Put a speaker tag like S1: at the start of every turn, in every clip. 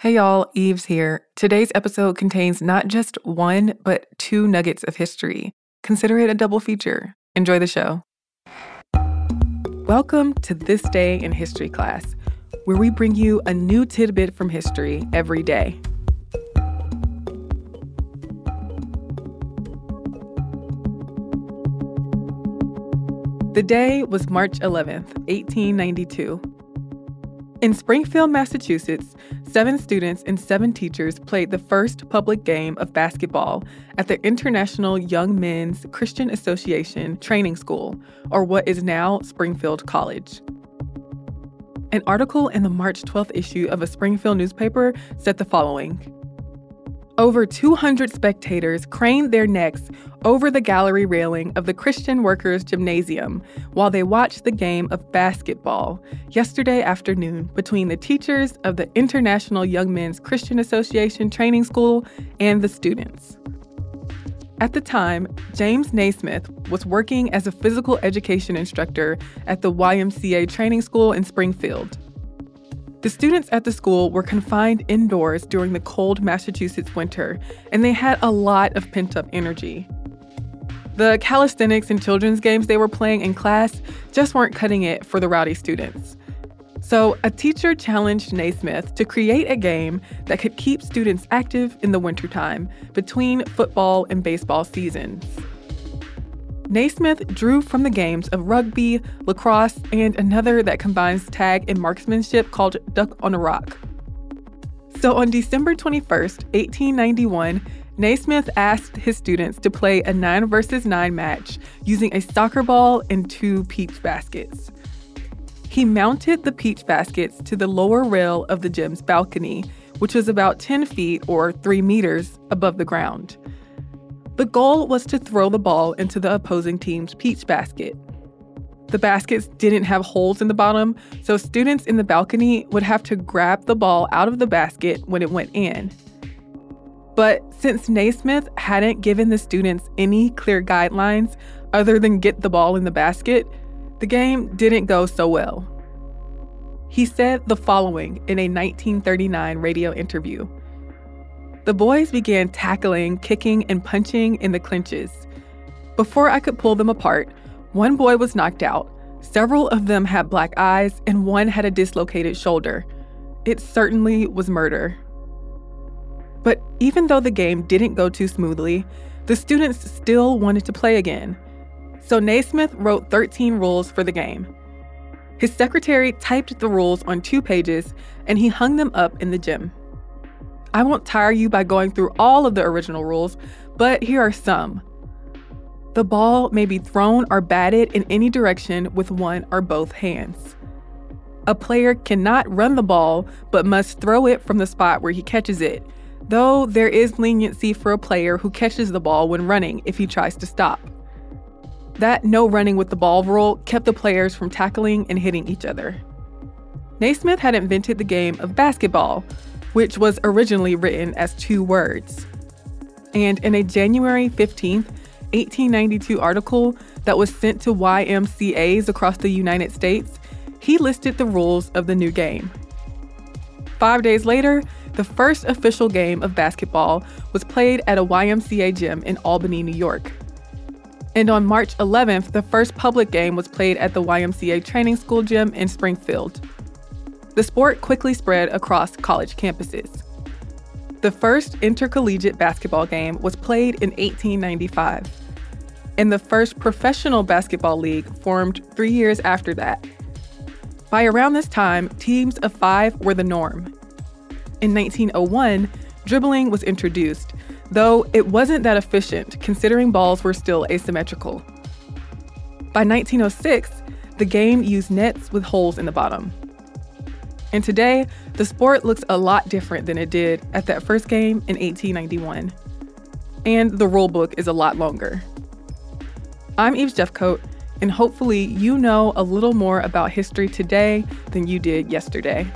S1: Hey y'all, Eves here. Today's episode contains not just one, but two nuggets of history. Consider it a double feature. Enjoy the show. Welcome to This Day in History class, where we bring you a new tidbit from history every day. The day was March 11th, 1892. In Springfield, Massachusetts, seven students and seven teachers played the first public game of basketball at the International Young Men's Christian Association Training School, or what is now Springfield College. An article in the March 12th issue of a Springfield newspaper said the following over 200 spectators craned their necks over the gallery railing of the Christian Workers Gymnasium while they watched the game of basketball yesterday afternoon between the teachers of the International Young Men's Christian Association Training School and the students. At the time, James Naismith was working as a physical education instructor at the YMCA Training School in Springfield. The students at the school were confined indoors during the cold Massachusetts winter, and they had a lot of pent up energy. The calisthenics and children's games they were playing in class just weren't cutting it for the rowdy students. So, a teacher challenged Naismith to create a game that could keep students active in the wintertime between football and baseball seasons. Naismith drew from the games of rugby, lacrosse, and another that combines tag and marksmanship called Duck on a Rock. So on December 21st, 1891, Naismith asked his students to play a 9 versus 9 match using a soccer ball and two peach baskets. He mounted the peach baskets to the lower rail of the gym's balcony, which was about 10 feet or 3 meters above the ground. The goal was to throw the ball into the opposing team's peach basket. The baskets didn't have holes in the bottom, so students in the balcony would have to grab the ball out of the basket when it went in. But since Naismith hadn't given the students any clear guidelines other than get the ball in the basket, the game didn't go so well. He said the following in a 1939 radio interview the boys began tackling, kicking, and punching in the clinches. Before I could pull them apart, one boy was knocked out, Several of them had black eyes, and one had a dislocated shoulder. It certainly was murder. But even though the game didn't go too smoothly, the students still wanted to play again. So Naismith wrote 13 rules for the game. His secretary typed the rules on two pages and he hung them up in the gym. I won't tire you by going through all of the original rules, but here are some. The ball may be thrown or batted in any direction with one or both hands. A player cannot run the ball, but must throw it from the spot where he catches it, though there is leniency for a player who catches the ball when running if he tries to stop. That no running with the ball rule kept the players from tackling and hitting each other. Naismith had invented the game of basketball, which was originally written as two words. And in a January 15th, 1892 article that was sent to YMCAs across the United States, he listed the rules of the new game. Five days later, the first official game of basketball was played at a YMCA gym in Albany, New York. And on March 11th, the first public game was played at the YMCA Training School gym in Springfield. The sport quickly spread across college campuses. The first intercollegiate basketball game was played in 1895. And the first professional basketball league formed three years after that. By around this time, teams of five were the norm. In 1901, dribbling was introduced, though it wasn't that efficient considering balls were still asymmetrical. By 1906, the game used nets with holes in the bottom. And today, the sport looks a lot different than it did at that first game in 1891. And the rule book is a lot longer. I'm Eve Jeffcoat, and hopefully you know a little more about history today than you did yesterday.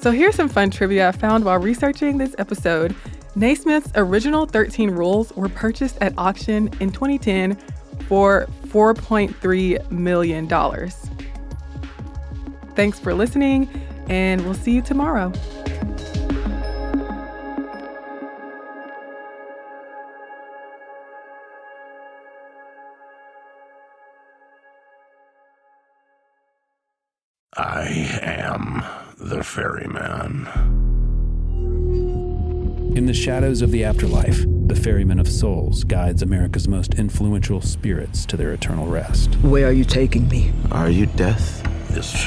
S1: So here's some fun trivia I found while researching this episode. Naismith's original 13 rules were purchased at auction in 2010 for $4.3 million. Thanks for listening, and we'll see you tomorrow.
S2: I am the ferryman.
S3: In the shadows of the afterlife, the ferryman of souls guides America's most influential spirits to their eternal rest.
S4: Where are you taking me?
S2: Are you death? This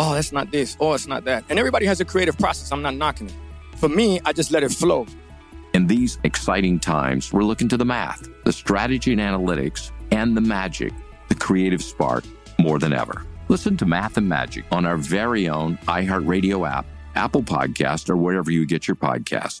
S5: oh, that's not this, oh, it's not that. And everybody has a creative process. I'm not knocking it. For me, I just let it flow.
S6: In these exciting times, we're looking to the math, the strategy and analytics, and the magic, the creative spark, more than ever. Listen to Math and Magic on our very own iHeartRadio app, Apple Podcast, or wherever you get your podcasts.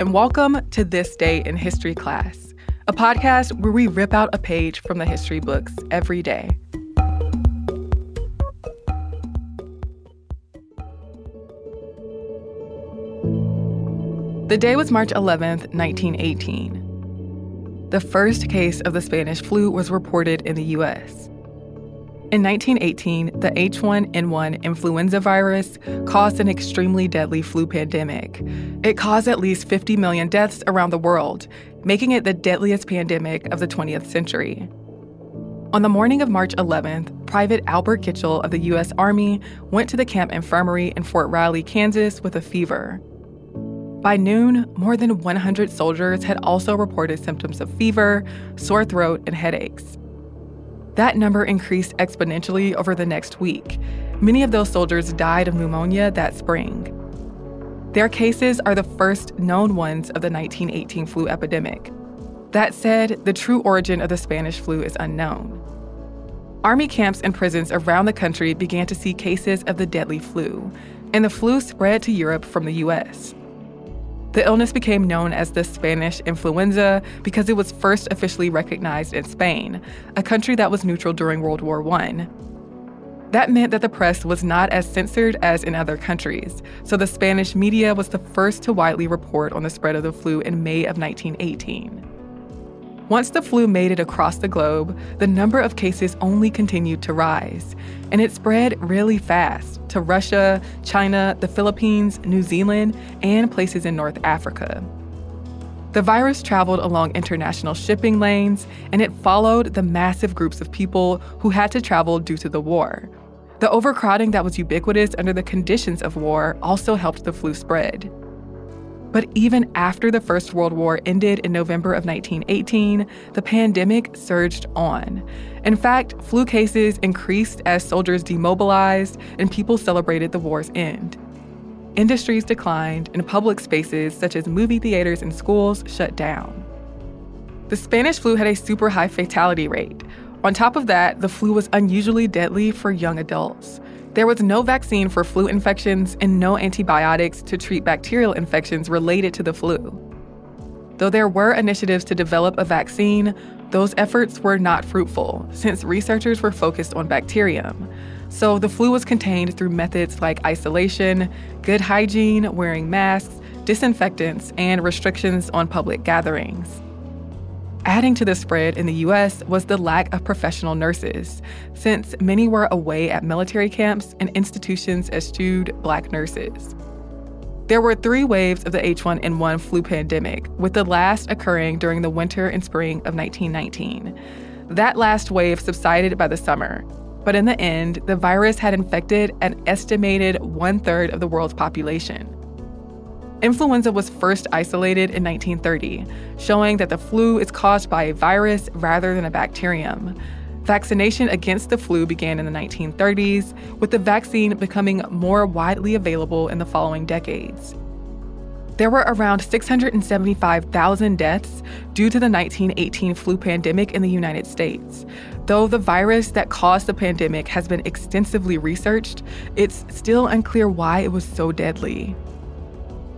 S1: and welcome to This Day in History class, a podcast where we rip out a page from the history books every day. The day was March 11th, 1918. The first case of the Spanish flu was reported in the U.S. In 1918, the H1N1 influenza virus caused an extremely deadly flu pandemic. It caused at least 50 million deaths around the world, making it the deadliest pandemic of the 20th century. On the morning of March 11th, Private Albert Gitchell of the U.S. Army went to the camp infirmary in Fort Riley, Kansas with a fever. By noon, more than 100 soldiers had also reported symptoms of fever, sore throat, and headaches. That number increased exponentially over the next week. Many of those soldiers died of pneumonia that spring. Their cases are the first known ones of the 1918 flu epidemic. That said, the true origin of the Spanish flu is unknown. Army camps and prisons around the country began to see cases of the deadly flu, and the flu spread to Europe from the US. The illness became known as the Spanish influenza because it was first officially recognized in Spain, a country that was neutral during World War I. That meant that the press was not as censored as in other countries, so the Spanish media was the first to widely report on the spread of the flu in May of 1918. Once the flu made it across the globe, the number of cases only continued to rise, and it spread really fast to Russia, China, the Philippines, New Zealand, and places in North Africa. The virus traveled along international shipping lanes, and it followed the massive groups of people who had to travel due to the war. The overcrowding that was ubiquitous under the conditions of war also helped the flu spread. But even after the First World War ended in November of 1918, the pandemic surged on. In fact, flu cases increased as soldiers demobilized and people celebrated the war's end. Industries declined, and public spaces such as movie theaters and schools shut down. The Spanish flu had a super high fatality rate. On top of that, the flu was unusually deadly for young adults. There was no vaccine for flu infections and no antibiotics to treat bacterial infections related to the flu. Though there were initiatives to develop a vaccine, those efforts were not fruitful since researchers were focused on bacterium. So the flu was contained through methods like isolation, good hygiene, wearing masks, disinfectants, and restrictions on public gatherings. Adding to the spread in the US was the lack of professional nurses, since many were away at military camps and institutions eschewed black nurses. There were three waves of the H1N1 flu pandemic, with the last occurring during the winter and spring of 1919. That last wave subsided by the summer, but in the end, the virus had infected an estimated one third of the world's population. Influenza was first isolated in 1930, showing that the flu is caused by a virus rather than a bacterium. Vaccination against the flu began in the 1930s, with the vaccine becoming more widely available in the following decades. There were around 675,000 deaths due to the 1918 flu pandemic in the United States. Though the virus that caused the pandemic has been extensively researched, it's still unclear why it was so deadly.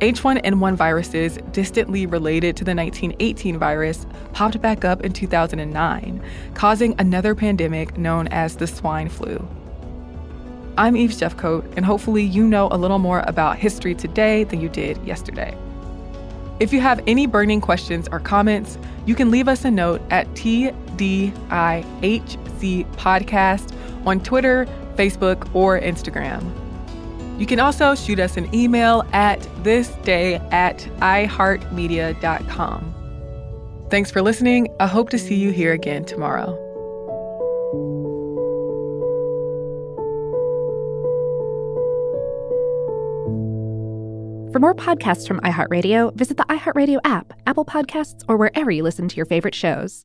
S1: H1N1 viruses distantly related to the 1918 virus popped back up in 2009, causing another pandemic known as the swine flu. I'm Eve Jeffcoat, and hopefully you know a little more about history today than you did yesterday. If you have any burning questions or comments, you can leave us a note at TDIHC Podcast on Twitter, Facebook, or Instagram. You can also shoot us an email at thisday at iheartmedia.com. Thanks for listening. I hope to see you here again tomorrow.
S7: For more podcasts from iHeartRadio, visit the iHeartRadio app, Apple Podcasts, or wherever you listen to your favorite shows.